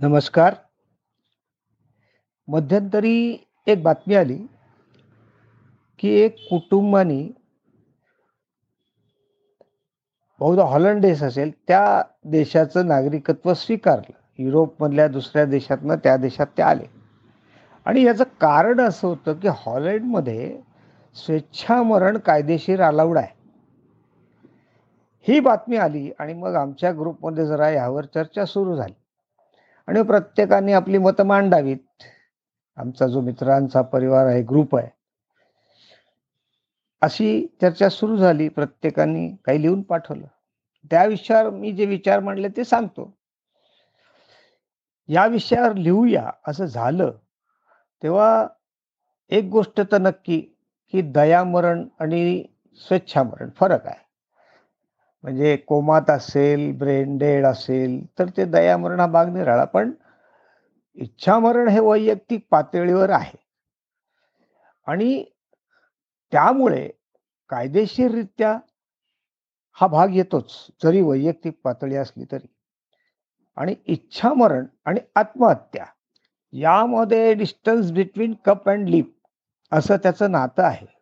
नमस्कार. मध्यंतरी एक बातमी आली, की एक कुटुंबानी बहुधा हॉलंड देश असेल, त्या देशाचं नागरिकत्व स्वीकारलं. युरोपमधल्या दुसऱ्या देशातनं त्या देशात ते आले. आणि याचं कारण असं होतं, की हॉलंडमध्ये स्वेच्छामरण कायदेशीर अलाउड आहे. ही बातमी आली आणि मग आमच्या ग्रुपमध्ये जरा यावर चर्चा सुरू झाली. आणि प्रत्येकाने आपली मतं मांडावीत. आमचा जो मित्रांचा परिवार आहे, ग्रुप आहे. अशी चर्चा सुरू झाली. प्रत्येकाने काही लिहून पाठवलं. त्या विषयावर मी जे विचार मांडले ते सांगतो. या विषयावर लिहूया असं झालं, तेव्हा एक गोष्ट तर नक्की, की दयामरण आणि स्वेच्छामरण फरक आहे. म्हणजे कोमात असेल, ब्रेन डेड असेल, तर ते दयामरण हा भाग निराळा. पण इच्छामरण हे वैयक्तिक पातळीवर आहे. आणि त्यामुळे कायदेशीररित्या हा भाग येतोच, जरी वैयक्तिक पातळी असली तरी. आणि इच्छामरण आणि आत्महत्या यामध्ये distance between cup and lip असं त्याचं नातं आहे.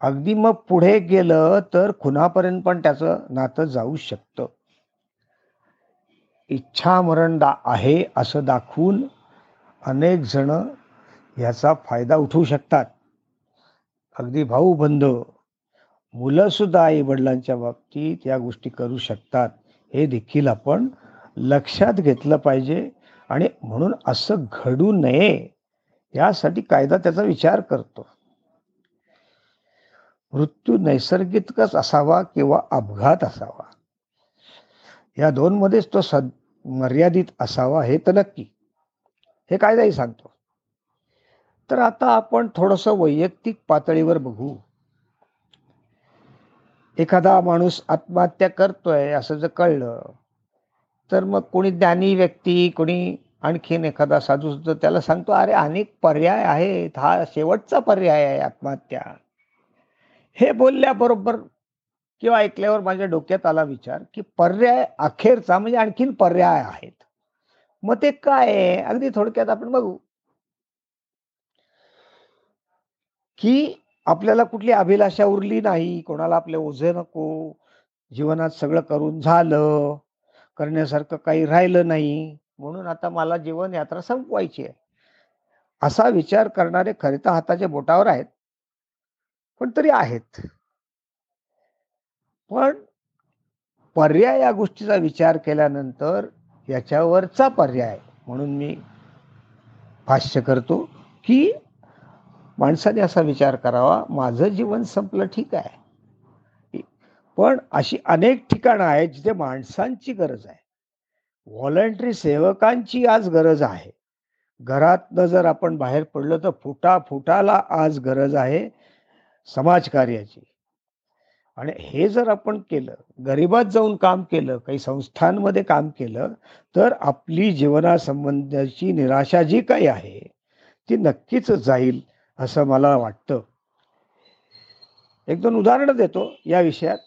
अगदी मग पुढे गेलं तर खुनापर्यंत पण त्याचं नातं जाऊ शकतं. इच्छामरण दा आहे असं दाखवून अनेक जण याचा फायदा उठवू शकतात. अगदी भाऊ-बंध, मुलंसुद्धा आई-वडिलांच्या बाबतीत या गोष्टी करू शकतात. हे देखील आपण लक्षात घेतलं पाहिजे आणि म्हणून असं घडू नये, यासाठी कायदा त्याचा विचार करतो. मृत्यू नैसर्गिकच असावा किंवा अपघात असावा. या 2 मध्येच तो सद मर्यादित असावा हे तर नक्की. हे कायदाही सांगतो. तर आता आपण थोडंसं वैयक्तिक पातळीवर बघू. एखादा माणूस आत्महत्या करतोय असं जर कळलं, तर मग कोणी ज्ञानी व्यक्ती, कोणी आणखीन एखादा साधू सुद्धा त्याला सांगतो, "अरे अनेक पर्याय आहेत. हा शेवटचा पर्याय आहे आत्महत्या." हे बोलल्याबरोबर किंवा ऐकल्यावर माझ्या डोक्यात आला विचार, की पर्याय अखेरचा म्हणजे आणखीन पर्याय आहेत. मग ते काय आहे? अगदी थोडक्यात आपण बघू. की आपल्याला कुठली अभिलाषा उरली नाही, कोणाला आपले ओझे नको, जीवनात सगळं करून झालं, करण्यासारखं काही राहिलं नाही, म्हणून आता मला जीवन यात्रा संपवायची आहे. असा विचार करणारे खरे तर हाताच्या बोटावर आहेत. पण तरी आहेत. पण पर्याय या गोष्टीचा विचार केल्यानंतर याच्यावरचा पर्याय म्हणून मी भाष्य करतो, की माणसाने असा विचार करावा, माझं जीवन संपलं ठीक आहे. पण अशी अनेक ठिकाणं आहेत जिथे माणसांची गरज आहे. व्हॉलंटरी सेवकांची आज गरज आहे. घरातनं जर आपण बाहेर पडलो तर फुटा-फुटाला आज गरज आहे समाजकार्याची. आणि हे जर आपण केलं, गरिबात जाऊन काम केलं, काही संस्थांमध्ये काम केलं, तर आपली जीवनासंबंधाची निराशा जी काही आहे, ती नक्कीच जाईल असं मला वाटतं. 1-2 उदाहरणं देतो या विषयात.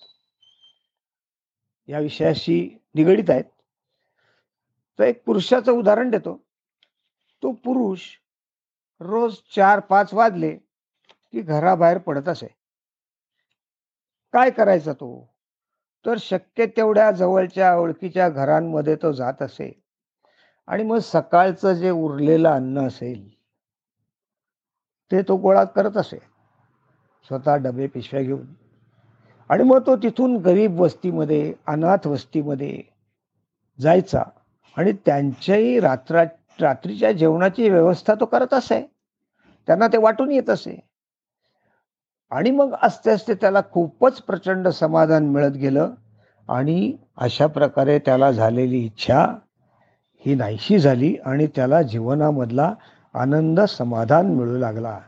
या विषयाशी निगडीत आहेत. तर एक पुरुषाचं उदाहरण देतो. तो पुरुष रोज 4-5 वाजले, की घराबाहेर पडत असे. काय करायचा तो? तर शक्य तेवढ्या जवळच्या ओळखीच्या घरांमध्ये तो जात असे. आणि मग सकाळचं जे उरलेलं अन्न असेल ते तो गोळा करत असे. स्वतः डबे, पिशव्या घेऊन. आणि मग तो तिथून गरीब वस्तीमध्ये, अनाथ वस्तीमध्ये जायचा आणि त्यांच्याही रात्रा रात्रीच्या जेवणाची व्यवस्था तो करत असे. त्यांना ते वाटून येत असे. आणि मग असते-असते त्याला खूपच प्रचंड समाधान मिळत गेलं आणि अशा प्रकारे त्याला झालेली इच्छा ही नाहीशी झाली आणि त्याला जीवनामधला आनंद, समाधान मिळू लागला.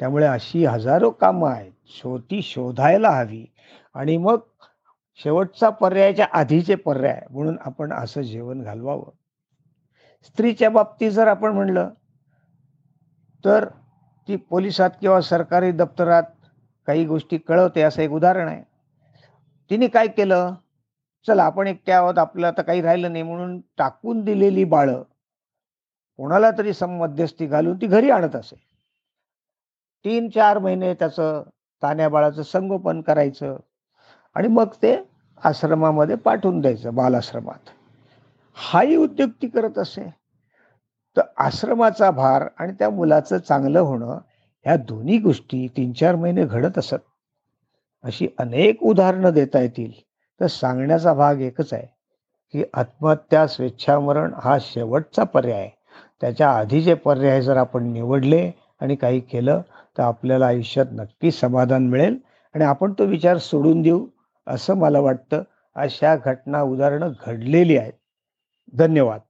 त्यामुळे अशी हजारो कामं आहेत. शोती शोधायला हवी आणि मग शेवटचा पर्यायाच्या आधीचे पर्याय म्हणून आपण असं जेवण घालवावं. स्त्रीच्या बाबतीत जर आपण म्हणलं, तर ती पोलिसात किंवा सरकारी दप्तरात काही गोष्टी कळवते असं एक उदाहरण आहे. तिने काय केलं? चला आपण एकट्या आहोत आपलं आता काही राहिलं नाही म्हणून टाकून दिलेली बाळं कोणाला तरी सम मध्यस्थी घालून ती घरी आणत असे तीन चार महिने त्याचं तान्या बाळाचं संगोपन करायचं आणि मग ते आश्रमामध्ये पाठवून द्यायचं बालाश्रमात हाही उद्योग ती करत असे तर आश्रमाचा भार आणि त्या मुलाचं चांगलं होणं ह्या दोन्ही गोष्टी तीन चार महिने घडत असत. अशी अनेक उदाहरणं देता येतील. तर सांगण्याचा भाग एकच आहे की आत्महत्या स्वेच्छामरण हा शेवटचा पर्याय. त्याच्या आधी जे पर्याय जर आपण निवडले आणि काही केलं तर आपल्याला आयुष्यात नक्की समाधान मिळेल आणि आपण तो विचार सोडून देऊ असं मला वाटतं. अशा घटना उदाहरणं घडलेली आहेत. धन्यवाद.